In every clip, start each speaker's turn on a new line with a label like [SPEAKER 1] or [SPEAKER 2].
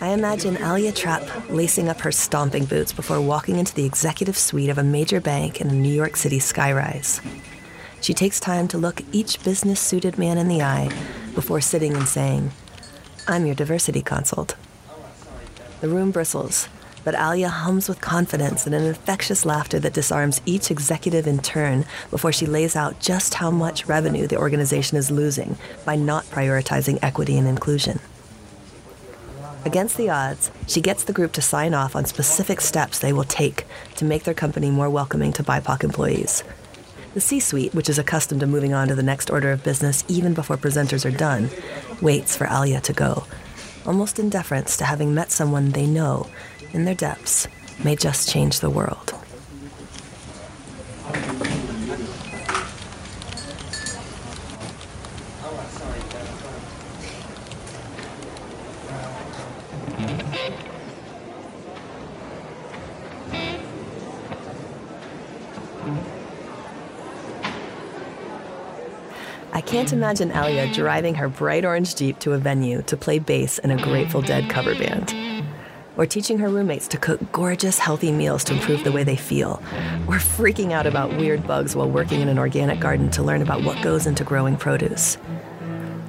[SPEAKER 1] I imagine Aliya Trapp lacing up her stomping boots before walking into the executive suite of a major bank in a New York City skyrise. She takes time to look each business suited man in the eye before sitting and saying, I'm your diversity consult. The room bristles, but Aliya hums with confidence and an infectious laughter that disarms each executive in turn before she lays out just how much revenue the organization is losing by not prioritizing equity and inclusion. Against the odds, she gets the group to sign off on specific steps they will take to make their company more welcoming to BIPOC employees. The C suite, which is accustomed to moving on to the next order of business even before presenters are done, waits for Aliya to go, almost in deference to having met someone they know, in their depths, may just change the world. I can't imagine Aliya driving her bright orange Jeep to a venue to play bass in a Grateful Dead cover band. Or teaching her roommates to cook gorgeous, healthy meals to improve the way they feel. Or freaking out about weird bugs while working in an organic garden to learn about what goes into growing produce.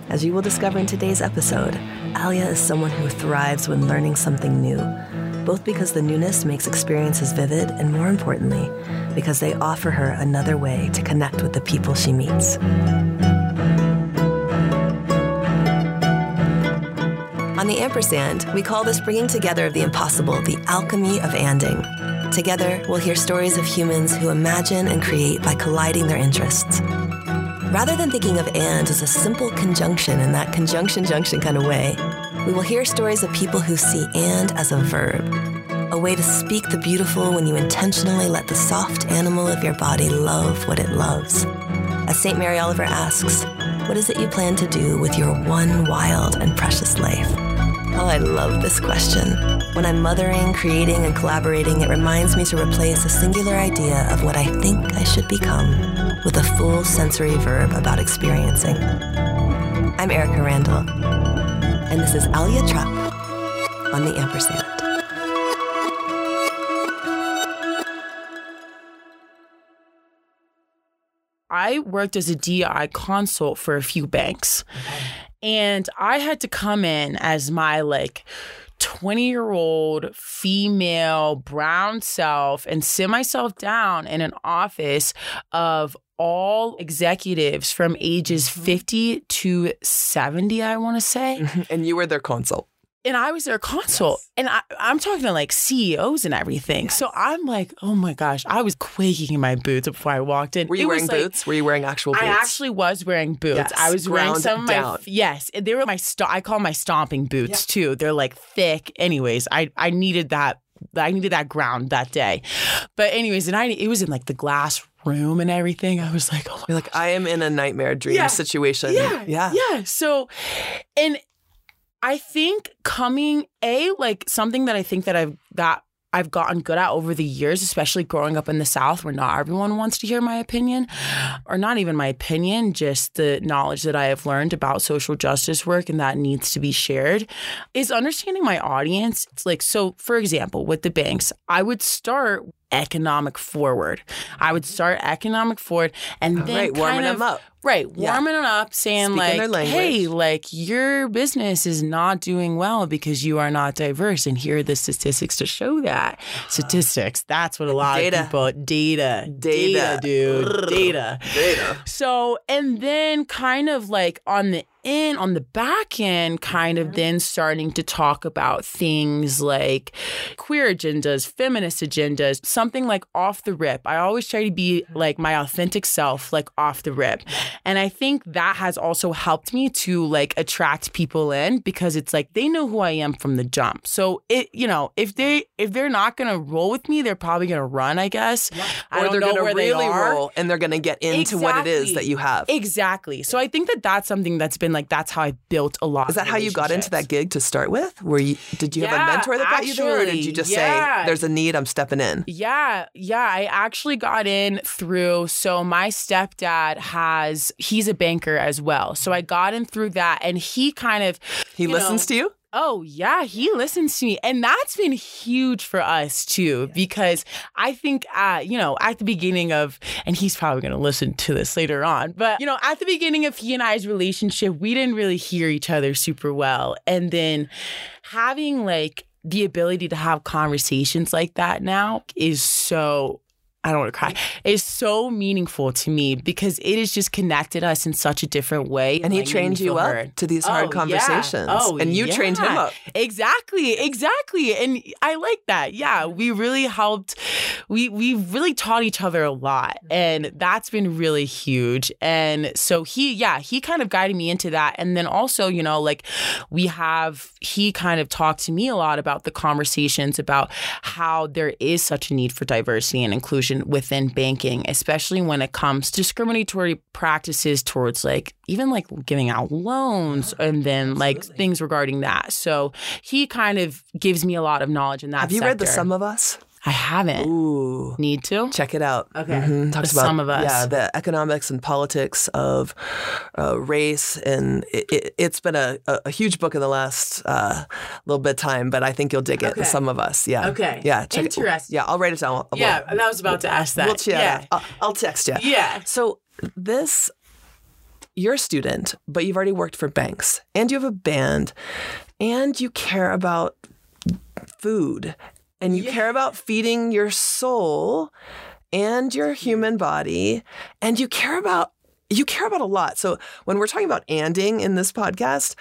[SPEAKER 1] As you will discover in today's episode, Aliya is someone who thrives when learning something new, both because the newness makes experiences vivid and, more importantly, because they offer her another way to connect with the people she meets. On the ampersand, we call this bringing together of the impossible the alchemy of anding. Together, we'll hear stories of humans who imagine and create by colliding their interests. Rather than thinking of and as a simple conjunction in that conjunction junction kind of way, we will hear stories of people who see and as a verb, a way to speak the beautiful when you intentionally let the soft animal of your body love what it loves. As St. Mary Oliver asks, what is it you plan to do with your one wild and precious life? Oh, I love this question. When I'm mothering, creating, and collaborating, it reminds me to replace a singular idea of what I think I should become with a full sensory verb about experiencing. I'm Erika Randall, and this is Aliya Trapp on the ampersand.
[SPEAKER 2] I worked as a DI consult for a few banks. And I had to come in as my like 20 year old female brown self and sit myself down in an office of all executives from ages mm-hmm. 50 to 70, I want to say.
[SPEAKER 3] And you were their consult.
[SPEAKER 2] And I was their consult.
[SPEAKER 3] Yes.
[SPEAKER 2] And I, I'm talking to like CEOs and everything. So I'm like, oh my gosh, I was quaking in my boots before I walked in.
[SPEAKER 3] Were you
[SPEAKER 2] It
[SPEAKER 3] wearing
[SPEAKER 2] was like-
[SPEAKER 3] boots? Were you wearing actual boots?
[SPEAKER 2] I actually was wearing boots.
[SPEAKER 3] Yes,
[SPEAKER 2] I was wearing some of my yes. They were my sto- I call my stomping boots too. They're like thick. Anyways, I I needed that. I needed that ground that day. But anyways, and I it was in like the glass room and everything. I was like, oh my
[SPEAKER 3] You're like, I am in a nightmare dream
[SPEAKER 2] Yeah.
[SPEAKER 3] situation.
[SPEAKER 2] yeah,
[SPEAKER 3] Yeah.
[SPEAKER 2] yeah. So, and I think coming a like something that I think that I've that I've gotten good at over the years, especially growing up in the South, where not everyone wants to hear my opinion, or not even my opinion, just the knowledge that I have learned about social justice work and that needs to be shared, is understanding my audience. It's like so. For example, with the banks, I would start economic forward. I would start economic forward and then
[SPEAKER 3] right, warming them up.
[SPEAKER 2] Right,
[SPEAKER 3] Yeah.
[SPEAKER 2] warming them up, saying
[SPEAKER 3] Speaking
[SPEAKER 2] like, "Hey, like your business is not doing well because you are not diverse, and here are the statistics to show that." Statistics. That's what a lot
[SPEAKER 3] Data.
[SPEAKER 2] of people data,
[SPEAKER 3] Data.
[SPEAKER 2] data
[SPEAKER 3] dude,
[SPEAKER 2] data.
[SPEAKER 3] Data.
[SPEAKER 2] So, and then kind of like on the end, on the back end, kind of then starting to talk about things like queer agendas, feminist agendas, something like off the rip. I always try to be like my authentic self, like off the rip. And I think that has also helped me to like attract people in because it's like they know who I am from the jump. So it, you know, if they if they're not gonna roll with me, they're probably gonna run, I guess. I
[SPEAKER 3] or
[SPEAKER 2] don't
[SPEAKER 3] they're
[SPEAKER 2] know
[SPEAKER 3] gonna
[SPEAKER 2] where
[SPEAKER 3] really
[SPEAKER 2] they are.
[SPEAKER 3] roll and they're gonna get into what it is that you have.
[SPEAKER 2] Exactly. So I think that that's something that's been like that's how I built a lot.
[SPEAKER 1] Is that how you got into that gig to start with? Were you did you have a mentor that got you there, or did you just
[SPEAKER 2] yeah.
[SPEAKER 1] say there's a need, I'm stepping in?
[SPEAKER 2] Yeah, yeah. I actually got in through. So my stepdad has. He's a banker as well. So I got him through that, and he kind of.
[SPEAKER 1] He listens
[SPEAKER 2] know,
[SPEAKER 1] to you.
[SPEAKER 2] Oh, yeah, he listens to me. And that's been huge for us too, because I think, uh, you know, at the beginning of, and he's probably going to listen to this later on, but, you know, at the beginning of he and I's relationship, we didn't really hear each other super well. And then having like the ability to have conversations like that now is so I don't want to cry. It's so meaningful to me because it has just connected us in such a different way.
[SPEAKER 1] And he
[SPEAKER 2] like,
[SPEAKER 1] trained you up
[SPEAKER 2] heard.
[SPEAKER 1] to these hard
[SPEAKER 2] Oh, yeah.
[SPEAKER 1] conversations.
[SPEAKER 2] Oh,
[SPEAKER 1] and you trained him up.
[SPEAKER 2] Exactly, exactly. And I like that. Yeah, we really helped we we really taught each other a lot and that's been really huge. And so he yeah, he kind of guided me into that. And then also, you know, like we have he kind of talked to me a lot about the conversations about how there is such a need for diversity and inclusion within banking, especially when it comes to discriminatory practices towards like even like giving out loans and then like things regarding that. So he kind of gives me a lot of knowledge in that.
[SPEAKER 1] Have you read The
[SPEAKER 2] sector.
[SPEAKER 1] Sum of Us?
[SPEAKER 2] I haven't.
[SPEAKER 1] Ooh.
[SPEAKER 2] Need to?
[SPEAKER 1] Check it out.
[SPEAKER 2] Okay.
[SPEAKER 1] Mhm. Talks about
[SPEAKER 2] Sum of Us.
[SPEAKER 1] yeah the economics and politics of uh, race, and it, it, it's been a, a, huge book in the last uh, little bit of time. But I think you'll dig it.
[SPEAKER 2] Okay.
[SPEAKER 1] Sum of Us. Yeah.
[SPEAKER 2] Okay.
[SPEAKER 1] Yeah. Check It.
[SPEAKER 2] Interesting.
[SPEAKER 1] Yeah, I'll write it down. We'll-
[SPEAKER 2] Yeah, and I was about to ask that.
[SPEAKER 1] We'll
[SPEAKER 2] yeah.
[SPEAKER 1] I'll, I'll text you.
[SPEAKER 2] Yeah.
[SPEAKER 1] So this, you're a student, but you've already worked for banks, and you have a band, and you care about food, and you care about feeding your soul and your human body, and you care about you care about a lot. So when we're talking about anding in this podcast,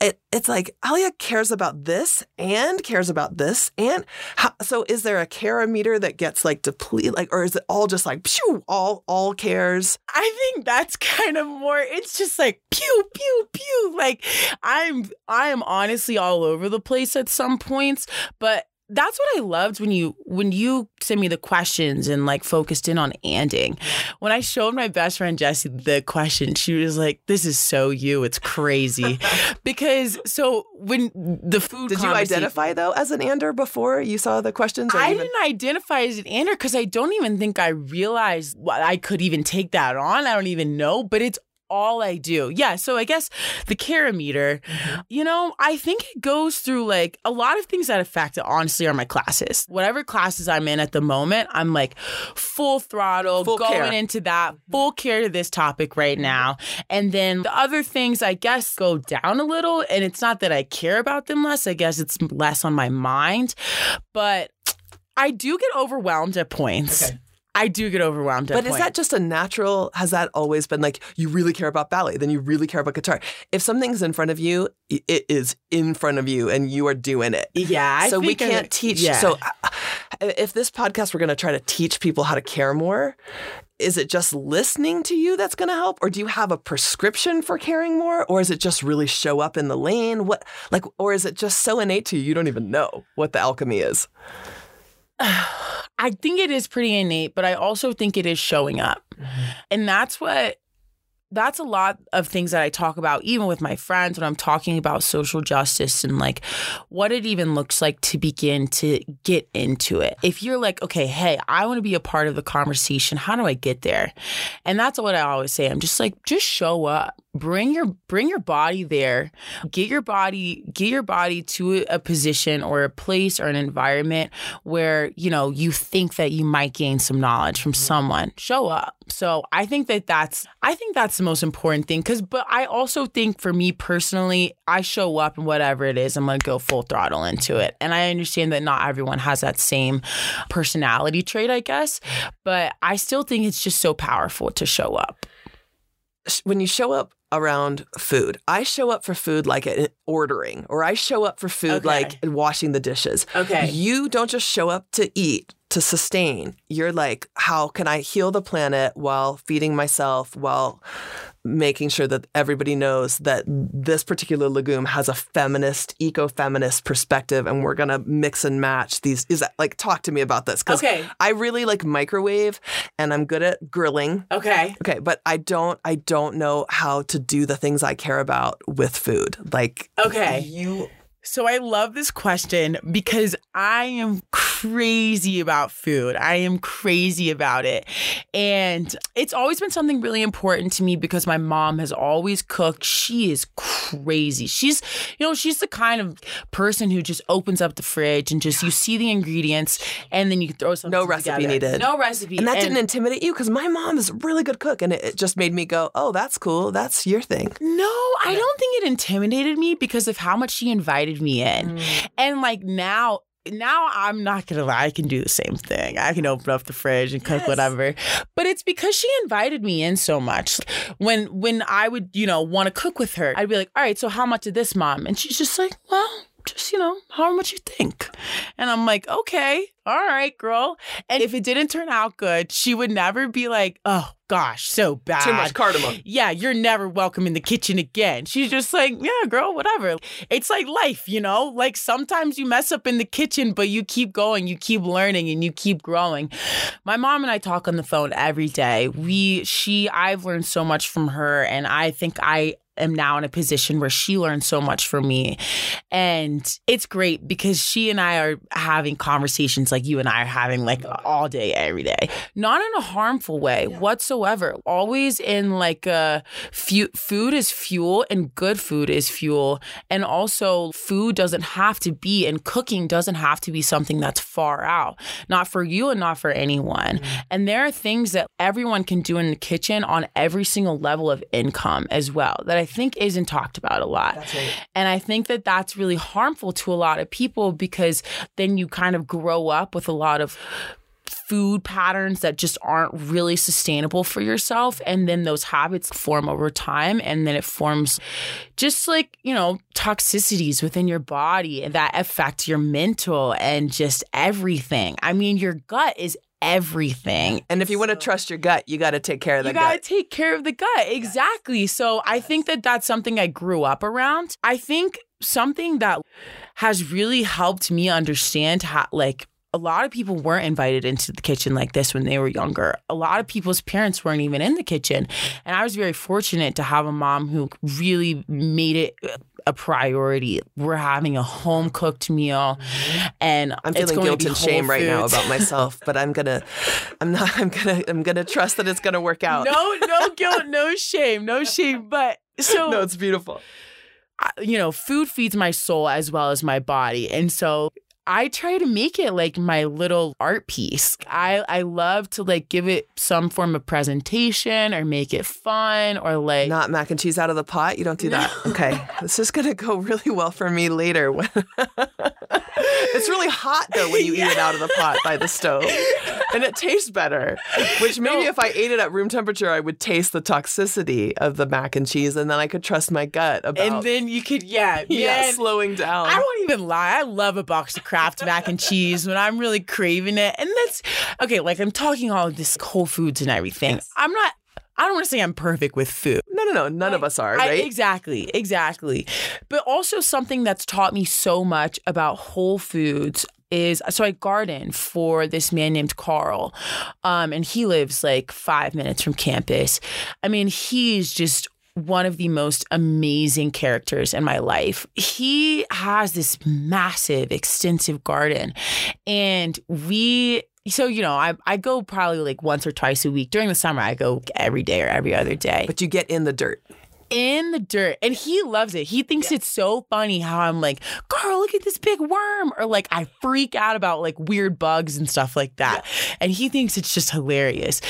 [SPEAKER 1] it, it's like Aliya cares about this and cares about this and how, so is there a care meter that gets like depleted like or is it all just like pew all all cares?
[SPEAKER 2] I think that's kind of more it's just like pew pew pew. Like I'm I am honestly all over the place at some points but that's what I loved when you when you sent me the questions and like focused in on anding. When I showed my best friend Jessie the question, she was like, "This is so you. It's crazy." because so when the food
[SPEAKER 1] did you identify though as an ander before you saw the questions
[SPEAKER 2] I
[SPEAKER 1] even-
[SPEAKER 2] didn't identify as an ander because I don't even think I realized I could even take that on. I don't even know, but it's all I do. Yeah. So I guess the carameter, mm-hmm. you know, I think it goes through like a lot of things that affect it, honestly, are my classes. Whatever classes I'm in at the moment, I'm like full throttle,
[SPEAKER 1] Full
[SPEAKER 2] going
[SPEAKER 1] care.
[SPEAKER 2] into that, mm-hmm. full care to this topic right mm-hmm. now. And then the other things, I guess, go down a little. And it's not that I care about them less, I guess it's less on my mind. But I do get overwhelmed at points. I do get overwhelmed
[SPEAKER 1] But is that just a natural? Has that always been like you really care about ballet, then you really care about guitar? If something's in front of you, it is in front of you, and you are doing it.
[SPEAKER 2] yeah, I
[SPEAKER 1] so we can't teach.
[SPEAKER 2] yeah.
[SPEAKER 1] So uh, if this podcast we're going to try to teach people how to care more, is it just listening to you that's going to help, or do you have a prescription for caring more, or is it just really show up in the lane? What like, or is it just so innate to you you don't even know what the alchemy is?
[SPEAKER 2] I think it is pretty innate, but I also think it is showing up. Mm-hmm. And that's what that's a lot of things that I talk about even with my friends when I'm talking about social justice and like what it even looks like to begin to get into it. If you're like, okay, hey, I want to be a part of the conversation, how do I get there? And that's what I always say. I'm just like just show up. Bring your bring your body there. Get your body get your body to a position or a place or an environment where, you know, you think that you might gain some knowledge from someone. Show up. So, I think that that's I think that's the most important thing cuz but I also think for me personally, I show up and whatever it is, I'm to go full throttle into it. And I understand that not everyone has that same personality trait, I guess, but I still think it's just so powerful to show up.
[SPEAKER 1] When you show up around food, I show up for food like ordering, or I show up for food
[SPEAKER 2] Okay.
[SPEAKER 1] like washing the dishes.
[SPEAKER 2] Okay.
[SPEAKER 1] You don't just show up to eat, to sustain. You're like, how can I heal the planet while feeding myself, while making sure that everybody knows that this particular legume has a feminist, eco-feminist perspective, and we're gonna mix and match these. Is that like talk to me about this? Because
[SPEAKER 2] Okay.
[SPEAKER 1] I really like microwave, and I'm good at grilling.
[SPEAKER 2] Okay.
[SPEAKER 1] Okay, but I don't. I don't know how to do the things I care about with food. Like
[SPEAKER 2] Okay.
[SPEAKER 1] you.
[SPEAKER 2] So I love this question because I am crazy about food. I am crazy about it. And it's always been something really important to me because my mom has always cooked. She is crazy. She's, you know, she's the kind of person who just opens up the fridge and just you see the ingredients and then you throw something
[SPEAKER 1] No recipe
[SPEAKER 2] together.
[SPEAKER 1] needed.
[SPEAKER 2] No recipe.
[SPEAKER 1] And that didn't intimidate you because my mom is a really good cook, and it, it just made me go, "Oh, that's cool. That's your thing."
[SPEAKER 2] No, I don't think it intimidated me because of how much she invited me in.
[SPEAKER 1] Mm.
[SPEAKER 2] And like now, now I'm not gonna lie, I can do the same thing. I can open up the fridge and cook
[SPEAKER 1] Yes.
[SPEAKER 2] whatever. But it's because she invited me in so much. When when I would, you know, want to cook with her, I'd be like, all right, so how much of this, mom? And she's just like, well, just, you know, how much you think. And I'm like, okay, all right, girl. And if it didn't turn out good, she would never be like, oh gosh, so bad.
[SPEAKER 1] Too much cardamom.
[SPEAKER 2] Yeah, you're never welcome in the kitchen again. She's just like, yeah, girl, whatever. It's like life, you know? Like sometimes you mess up in the kitchen, but you keep going, you keep learning, and you keep growing. My mom and I talk on the phone every day. We, she, I've learned so much from her, and I think I am now in a position where she learned so much from me. And it's great because she and I are having conversations like you and I are having like all day, every day. Not in a harmful way whatsoever. Always in like a fu- food is fuel and good food is fuel. And also food doesn't have to be and cooking doesn't have to be something that's far out. Not for you and not for anyone. Mm. And there are things that everyone can do in the kitchen on every single level of income as well that I think isn't talked about a lot. And I think that that's really harmful to a lot of people because then you kind of grow up with a lot of food patterns that just aren't really sustainable for yourself. And then those habits form over time. And then it forms just like you know toxicities within your body that affect your mental and just everything. I mean your gut is everything
[SPEAKER 1] And if you want to trust your gut, you got to take care of
[SPEAKER 2] the
[SPEAKER 1] gut.
[SPEAKER 2] you gotta
[SPEAKER 1] gut.
[SPEAKER 2] take care of the gut exactly so i think that that's something i grew up around i think something that has really helped me understand how like a lot of people weren't invited into the kitchen like this when they were younger. A lot of people's parents weren't even in the kitchen. And I was very fortunate to have a mom who really made it uh, a priority. We're having a home cooked meal and
[SPEAKER 1] I'm
[SPEAKER 2] it's
[SPEAKER 1] feeling guilt and shame right now about myself, but I'm gonna, I'm not, I'm gonna, I'm gonna trust that it's gonna work out.
[SPEAKER 2] no, no guilt, no shame, no shame. But so
[SPEAKER 1] no, it's beautiful.
[SPEAKER 2] I- you know, food feeds my soul as well as my body. And so I try to make it like my little art piece. I I love to like give it some form of presentation or make it fun or like
[SPEAKER 1] Not mac and cheese out of the pot. You don't do that. Okay, this is gonna go really well for me later. It's really hot though when you eat it out of the pot by the stove, and it tastes better. Which maybe
[SPEAKER 2] No.
[SPEAKER 1] if I ate it at room temperature, I would taste the toxicity of the mac and cheese, and then I could trust my gut about.
[SPEAKER 2] and then you could yeah,
[SPEAKER 1] yeah,
[SPEAKER 2] man,
[SPEAKER 1] slowing down.
[SPEAKER 2] I won't even lie. I love a box of Kraft mac and cheese when I'm really craving it. And that's okay, like I'm talking all of this Whole Foods and everything. I'm not I don't want to say I'm perfect with food.
[SPEAKER 1] no, no, no. None of us are,
[SPEAKER 2] I-
[SPEAKER 1] right?
[SPEAKER 2] exactly, exactly. But also something that's taught me so much about Whole Foods is so I garden for this man named Carl, um, and he lives like five minutes from campus. I mean, he's just one of the most amazing characters in my life. He has this massive, extensive garden, and we. So you know, I I go probably like once or twice a week. During the summer, I go every day or every other day
[SPEAKER 1] but you get in the dirt.
[SPEAKER 2] in the dirt and he loves it. He thinks it's so funny how I'm like, girl, look at this big worm. Or like I freak out about like weird bugs and stuff like that. And he thinks it's just hilarious.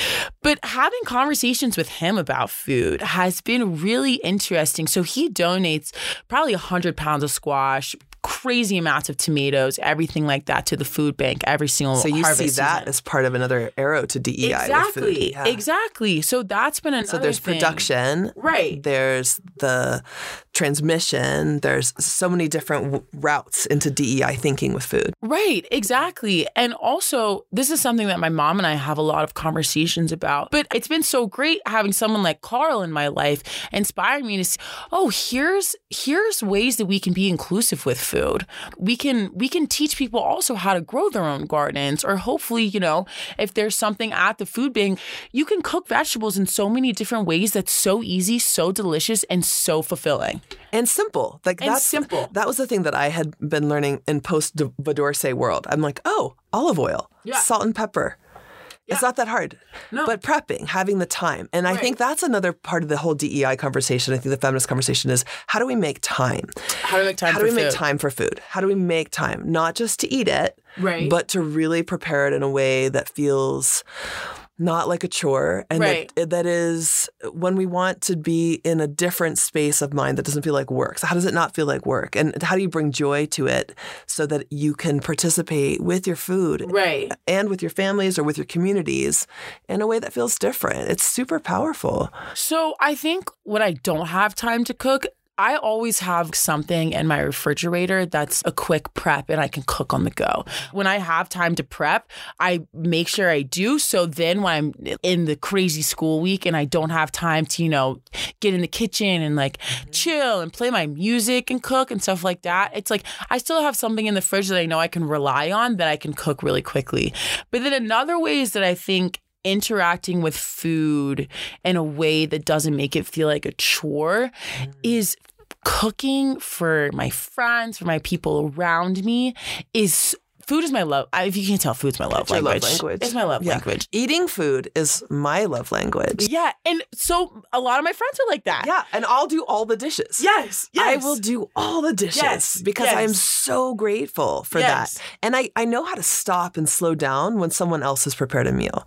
[SPEAKER 2] But having conversations with him about food has been really interesting. So he donates probably 100 pounds of squash. Crazy amounts of tomatoes, everything like that to the food bank every single
[SPEAKER 1] So you see that
[SPEAKER 2] season.
[SPEAKER 1] as part of another arrow to DEI
[SPEAKER 2] exactly.
[SPEAKER 1] Yeah.
[SPEAKER 2] exactly. So that's been another
[SPEAKER 1] So there's
[SPEAKER 2] thing.
[SPEAKER 1] production,
[SPEAKER 2] Right.
[SPEAKER 1] There's the transmission. There's so many different w- routes into DEI thinking with food.
[SPEAKER 2] Right, exactly. And also, this is something that my mom and I have a lot of conversations about. But it's been so great having someone like Carl in my life inspiring me to say, oh, here's here's ways that we can be inclusive with food. We can we can teach people also how to grow their own gardens or hopefully, you know, if there's something at the food bank, you can cook vegetables in so many different ways that's so easy, so delicious and so fulfilling.
[SPEAKER 1] and simple. Like
[SPEAKER 2] And
[SPEAKER 1] that's
[SPEAKER 2] simple.
[SPEAKER 1] That was the thing that I had been learning in post Vadorse world. I'm like, oh, olive oil,
[SPEAKER 2] Yeah.
[SPEAKER 1] salt and pepper. It's not that hard.
[SPEAKER 2] No.
[SPEAKER 1] But prepping, having the time. And I think that's another part of the whole DEI conversation. I think the feminist conversation is how do we make time?
[SPEAKER 2] How to make time
[SPEAKER 1] How do we make time for food? How do we make time not just to eat it,
[SPEAKER 2] Right.
[SPEAKER 1] but to really prepare it in a way that feels not like a chore and
[SPEAKER 2] Right.
[SPEAKER 1] that, that is when we want to be in a different space of mind that doesn't feel like work. So how does it not feel like work? And how do you bring joy to it so that you can participate with your food
[SPEAKER 2] Right.
[SPEAKER 1] and with your families or with your communities in a way that feels different? It's super powerful.
[SPEAKER 2] So I think when I don't have time to cook, I always have something in my refrigerator that's a quick prep and I can cook on the go. When I have time to prep, I make sure I do. So then when I'm in the crazy school week and I don't have time to, you know, get in the kitchen and like mm-hmm. chill and play my music and cook and stuff like that, it's like I still have something in the fridge that I know I can rely on that I can cook really quickly. But then another way is that I think interacting with food in a way that doesn't make it feel like a chore mm. is cooking for my friends, for my people around me is food is my love. I, if you can't tell, food's my love
[SPEAKER 1] It's your love
[SPEAKER 2] language.
[SPEAKER 1] language.
[SPEAKER 2] It's my love
[SPEAKER 1] Yeah.
[SPEAKER 2] language.
[SPEAKER 1] Eating food is my love language.
[SPEAKER 2] Yeah, and so a lot of my friends are like that.
[SPEAKER 1] Yeah, and I'll do all the dishes.
[SPEAKER 2] Yes.
[SPEAKER 1] I
[SPEAKER 2] yes.
[SPEAKER 1] will do all the dishes
[SPEAKER 2] Yes,
[SPEAKER 1] because
[SPEAKER 2] yes.
[SPEAKER 1] I'm so grateful for
[SPEAKER 2] Yes.
[SPEAKER 1] that. And I, I know how to stop and slow down when someone else has prepared a meal.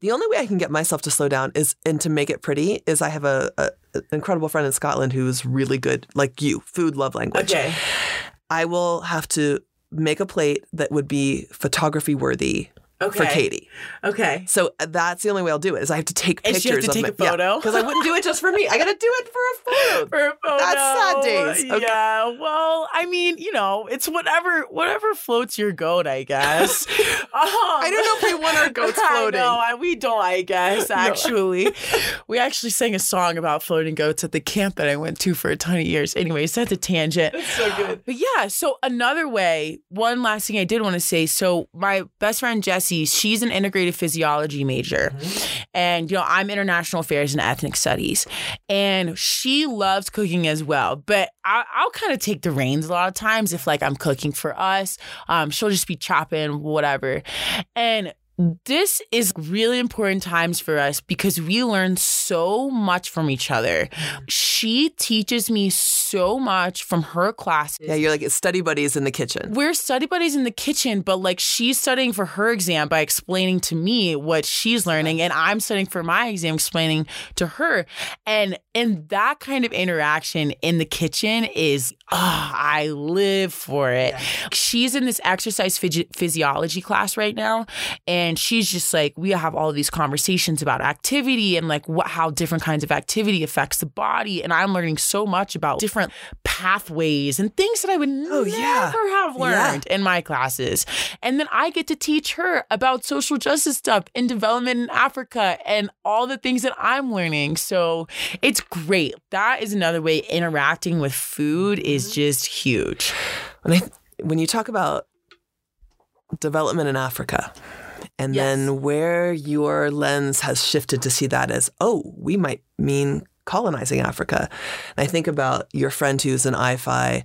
[SPEAKER 1] The only way I can get myself to slow down is and to make it pretty is I have a, a an incredible friend in Scotland who's really good, like you, food love language.
[SPEAKER 2] Okay.
[SPEAKER 1] I will have to make a plate that would be photography worthy for Katie.
[SPEAKER 2] Okay.
[SPEAKER 1] So uh, that's the only way I'll do it is I have to take
[SPEAKER 2] And
[SPEAKER 1] pictures
[SPEAKER 2] she has to
[SPEAKER 1] of
[SPEAKER 2] take
[SPEAKER 1] my,
[SPEAKER 2] a photo?
[SPEAKER 1] because I wouldn't do it just for me. I got to do it for a photo.
[SPEAKER 2] For a photo.
[SPEAKER 1] That's sad days. Okay.
[SPEAKER 2] Yeah. Well, I mean, you know, it's whatever whatever floats your goat, I guess.
[SPEAKER 1] I don't know if we want our goats floating.
[SPEAKER 2] No, we don't. I guess actually, we actually sang a song about floating goats at the camp that I went to for a ton of years. Anyways, that's a tangent.
[SPEAKER 1] so good.
[SPEAKER 2] But yeah, so another way, one last thing I did want to say. So my best friend She's an integrated physiology major. And you know, I'm international affairs and ethnic studies. And she loves cooking as well. But I, I'll kind of take the reins a lot of times if like I'm cooking for us. Um, she'll just be chopping whatever. And this is really important times for us because we learn so much from each other. She teaches me so much from her classes.
[SPEAKER 1] Yeah, you're like study buddies in the kitchen.
[SPEAKER 2] We're study buddies in the kitchen, but like she's studying for her exam by explaining to me what she's learning, and I'm studying for my exam, explaining to her. And and that kind of interaction in the kitchen is, ah, I live for it. She's in this exercise physi- physiology class right now, and she's just like, we have all these conversations about activity and like what how different kinds of activity affects the body, and I'm learning so much about different pathways and things that I would
[SPEAKER 1] Oh,
[SPEAKER 2] never
[SPEAKER 1] yeah.
[SPEAKER 2] have
[SPEAKER 1] Yeah.
[SPEAKER 2] learned in my classes. And then I get to teach her about social justice stuff and development in Africa and all the things that I'm learning. So it's great. That is another way interacting with food is
[SPEAKER 1] Mm-hmm.
[SPEAKER 2] just huge.
[SPEAKER 1] When I when you talk about development in Africa, and
[SPEAKER 2] Yes.
[SPEAKER 1] then where your lens has shifted to see that as, oh, we might mean colonizing Africa. And I think about your friend who's an IPHY.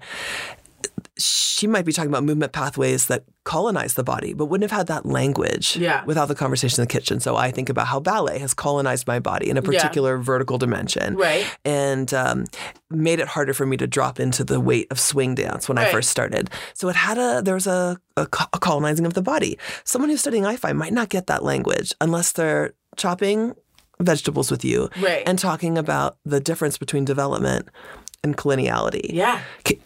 [SPEAKER 1] She might be talking about movement pathways that colonize the body, but wouldn't have had that language
[SPEAKER 2] Yeah.
[SPEAKER 1] without the conversation in the kitchen. So I think about how ballet has colonized my body in a
[SPEAKER 2] Yeah.
[SPEAKER 1] particular vertical dimension
[SPEAKER 2] Right.
[SPEAKER 1] and um, made it harder for me to drop into the weight of swing dance when I first started. So it had a there was a, a, a colonizing of the body. Someone who's studying IPHY might not get that language unless they're chopping vegetables with you
[SPEAKER 2] Right.
[SPEAKER 1] and talking about the difference between development and coloniality.
[SPEAKER 2] Yeah.
[SPEAKER 1] w-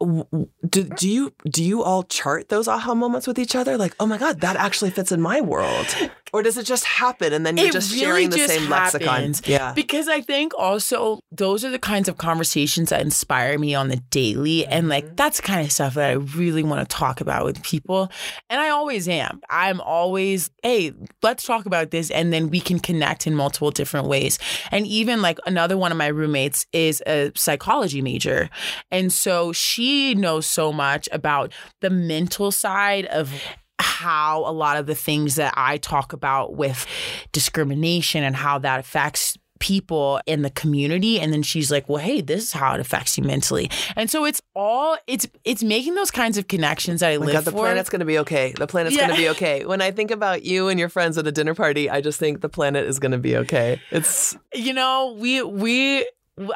[SPEAKER 1] do, do you do you all chart those aha moments with each other? Like, oh my god, that actually fits in my world, or does it just happen and then you're
[SPEAKER 2] It
[SPEAKER 1] just
[SPEAKER 2] really
[SPEAKER 1] sharing the
[SPEAKER 2] just
[SPEAKER 1] same lexicon? Yeah,
[SPEAKER 2] Because I think also those are the kinds of conversations that inspire me on the daily. And
[SPEAKER 1] Mm-hmm.
[SPEAKER 2] like that's the kind of stuff that I really want to talk about with people. And I always am. I'm always, hey, let's talk about this. And then we can connect in multiple different ways. And even like another one of my roommates is a psychology major. And so she knows so much about the mental side of how a lot of the things that I talk about with discrimination and how that affects people in the community and then she's like well hey this is how it affects you mentally and so it's all it's it's making those kinds of connections that i
[SPEAKER 1] Oh
[SPEAKER 2] live
[SPEAKER 1] God, the
[SPEAKER 2] for
[SPEAKER 1] planet's going to be okay. The planet's
[SPEAKER 2] Yeah.
[SPEAKER 1] going to be okay. When I think about you and your friends at a dinner party, I just think the planet is going to be okay. It's
[SPEAKER 2] you know we we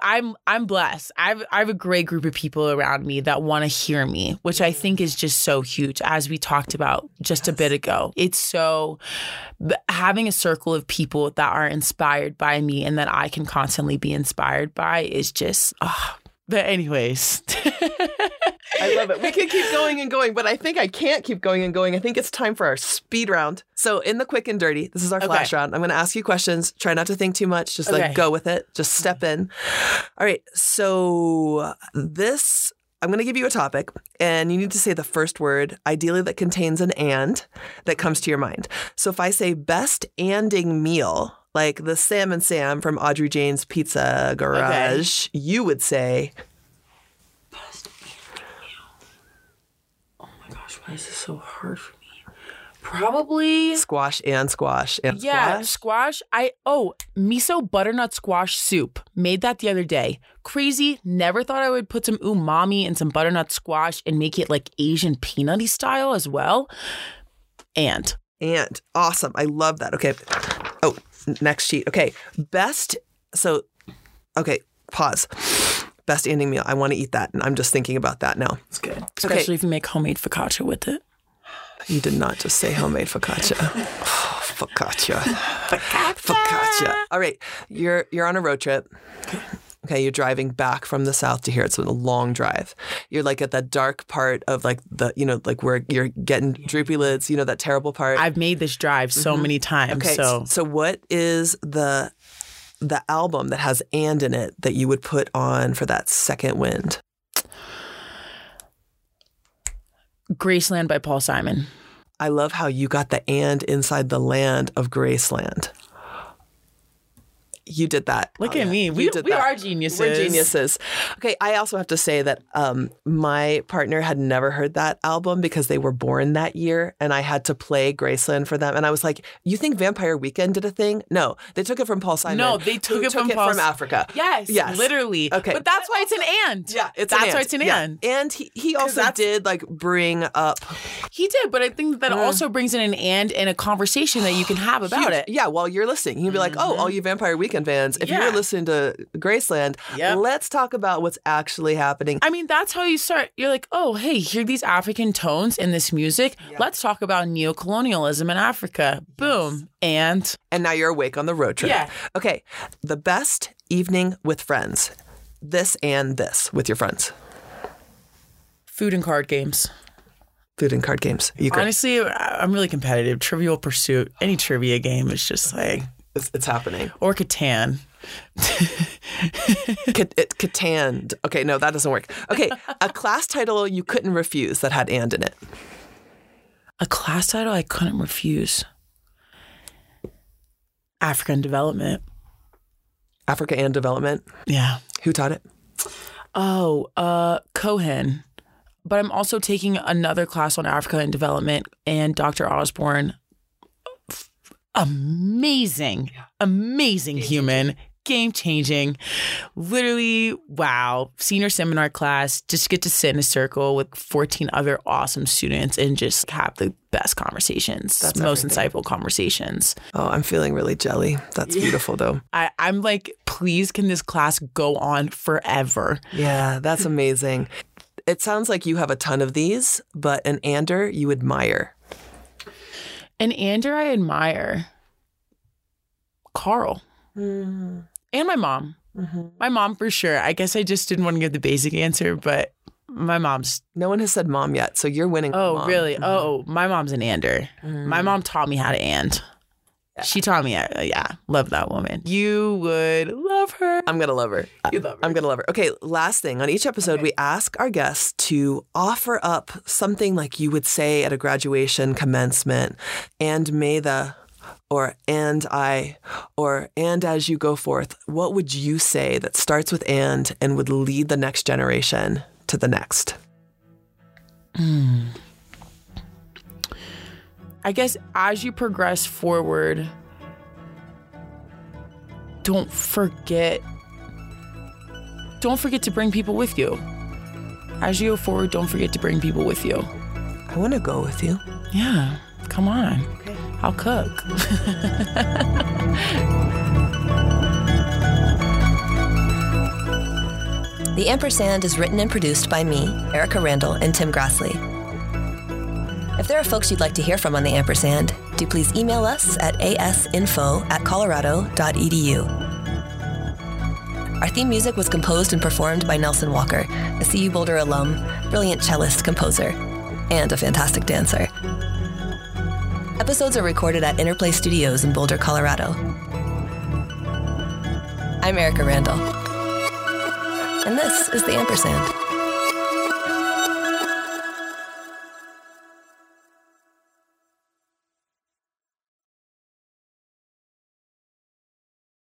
[SPEAKER 2] I'm I'm blessed. I've I have a great group of people around me that want to hear me, which I think is just so huge. As we talked about just a bit ago, it's so having a circle of people that are inspired by me and that I can constantly be inspired by is just. ah. But anyways,
[SPEAKER 1] I love it. We can keep going and going, but I think I can't keep going and going. I think it's time for our speed round. So, in the quick and dirty, this is our flash
[SPEAKER 2] Okay.
[SPEAKER 1] round. I'm going to ask you questions. Try not to think too much. Just like go with it. Just step in. All right. So, this. I'm going to give you a topic, and you need to say the first word, ideally that contains an and that comes to your mind. So if I say best anding meal, like the Sam and Sam from Audrey Jane's Pizza Garage, you would say
[SPEAKER 2] oh my gosh, why is this so hard for me? Probably
[SPEAKER 1] squash and squash and
[SPEAKER 2] Yeah,
[SPEAKER 1] squash.
[SPEAKER 2] squash. I oh, miso butternut squash soup. Made that the other day. Crazy. Never thought I would put some umami and some butternut squash and make it like Asian peanutty style as well. And
[SPEAKER 1] And awesome. I love that. Okay. N- next sheet. Okay. Best. So, okay, pause. Best ending meal. I want to eat that. And I'm just thinking about that now.
[SPEAKER 2] it's good. Especially if you make homemade focaccia with it.
[SPEAKER 1] You did not just say homemade focaccia. Oh, focaccia. Focaccia. All right. You're you're on a road trip. Okay, you're driving back from the south to here. It's a long drive. You're like at that dark part of like the, you know, like where you're getting droopy lids, you know, that terrible part.
[SPEAKER 2] I've made this drive so mm-hmm. many times.
[SPEAKER 1] Okay,
[SPEAKER 2] So
[SPEAKER 1] so what is the the album that has and in it that you would put on for that second wind?
[SPEAKER 2] Graceland by Paul Simon.
[SPEAKER 1] I love how you got the and inside the land of Graceland. You did that.
[SPEAKER 2] Look
[SPEAKER 1] Oh,
[SPEAKER 2] at
[SPEAKER 1] yeah.
[SPEAKER 2] me. We,
[SPEAKER 1] did
[SPEAKER 2] we
[SPEAKER 1] that.
[SPEAKER 2] are geniuses.
[SPEAKER 1] We're geniuses. Okay, I also have to say that um, my partner had never heard that album because they were born that year, and I had to play Graceland for them. And I was like, "You think Vampire Weekend did a thing? No, they took it from Paul Simon.
[SPEAKER 2] No, they took it from Paul S-
[SPEAKER 1] Africa.
[SPEAKER 2] Yes,
[SPEAKER 1] Yes.
[SPEAKER 2] literally.
[SPEAKER 1] Okay.
[SPEAKER 2] But that's why it's an and.
[SPEAKER 1] Yeah, it's
[SPEAKER 2] that's
[SPEAKER 1] an
[SPEAKER 2] why
[SPEAKER 1] and.
[SPEAKER 2] it's an
[SPEAKER 1] Yeah.
[SPEAKER 2] and.
[SPEAKER 1] And he, he also did like bring up
[SPEAKER 2] He did, but I think that also brings in an and and a conversation that you can have about
[SPEAKER 1] huge-
[SPEAKER 2] it.
[SPEAKER 1] Yeah, while you're listening, you'd be like, "Oh, all you Vampire Weekend fans, if you
[SPEAKER 2] Yeah.
[SPEAKER 1] were listening to Graceland,
[SPEAKER 2] Yep.
[SPEAKER 1] let's talk about what's actually happening."
[SPEAKER 2] I mean, that's how you start. You're like, oh, hey, hear these African tones in this music. Let's talk about neocolonialism in Africa. Boom. And
[SPEAKER 1] and now you're awake on the road trip.
[SPEAKER 2] Yeah.
[SPEAKER 1] Okay, the best evening with friends. This and this with your friends.
[SPEAKER 2] food and card games.
[SPEAKER 1] Food and card games. You?
[SPEAKER 2] Honestly, I'm really competitive. Trivial Pursuit, any trivia game is just like,
[SPEAKER 1] It's, it's happening.
[SPEAKER 2] or Catan.
[SPEAKER 1] Cat- Catan. Okay, no, that doesn't work. Okay, a class title you couldn't refuse that had and in it.
[SPEAKER 2] A class title I couldn't refuse. African development.
[SPEAKER 1] Africa and development.
[SPEAKER 2] Yeah.
[SPEAKER 1] Who taught it?
[SPEAKER 2] Oh, uh, Cohen. But I'm also taking another class on Africa and development, and Dr. Osborne, amazing, amazing human, game changing. Literally, wow. Senior seminar class, just get to sit in a circle with 14 other awesome students and just have the best conversations,
[SPEAKER 1] That's
[SPEAKER 2] most
[SPEAKER 1] everything.
[SPEAKER 2] insightful conversations.
[SPEAKER 1] Oh, I'm feeling really jelly. That's beautiful, though.
[SPEAKER 2] I, I'm like, please, can this class go on forever?
[SPEAKER 1] Yeah, that's amazing. It sounds like you have a ton of these, but an ander you admire.
[SPEAKER 2] And Andrew, I admire Carl mm-hmm. and my mom. Mm-hmm. My mom for sure. I guess I just didn't want to give the basic answer, but My mom's.
[SPEAKER 1] No one has said mom yet, so you're winning.
[SPEAKER 2] Oh, really? Mm-hmm. Oh, my mom's an ander. My mm. mom taught me how to and. She taught me. Uh, yeah, love that woman. You would love her.
[SPEAKER 1] I'm gonna love her.
[SPEAKER 2] You love her.
[SPEAKER 1] I'm gonna love her. Okay, last thing. On each episode, we ask our guests to offer up something like you would say at a graduation commencement, and may the, or and I, or and as you go forth. What would you say that starts with and and would lead the next generation to the next?
[SPEAKER 2] I guess as you progress forward, don't forget don't forget to bring people with you. As you go forward, don't forget to bring people with you.
[SPEAKER 1] I want to go with you.
[SPEAKER 2] Yeah, come on.
[SPEAKER 1] Okay.
[SPEAKER 2] I'll cook.
[SPEAKER 4] The Ampersand is written and produced by me, Erika Randall, and Tim Grassley. If there are folks you'd like to hear from on the Ampersand, do please email us at asinfo at colorado.edu. Our theme music was composed and performed by Nelson Walker, a CU Boulder alum, brilliant cellist, composer, and a fantastic dancer. Episodes are recorded at Interplay Studios in Boulder, Colorado. I'm Erika Randall. And this is The Ampersand.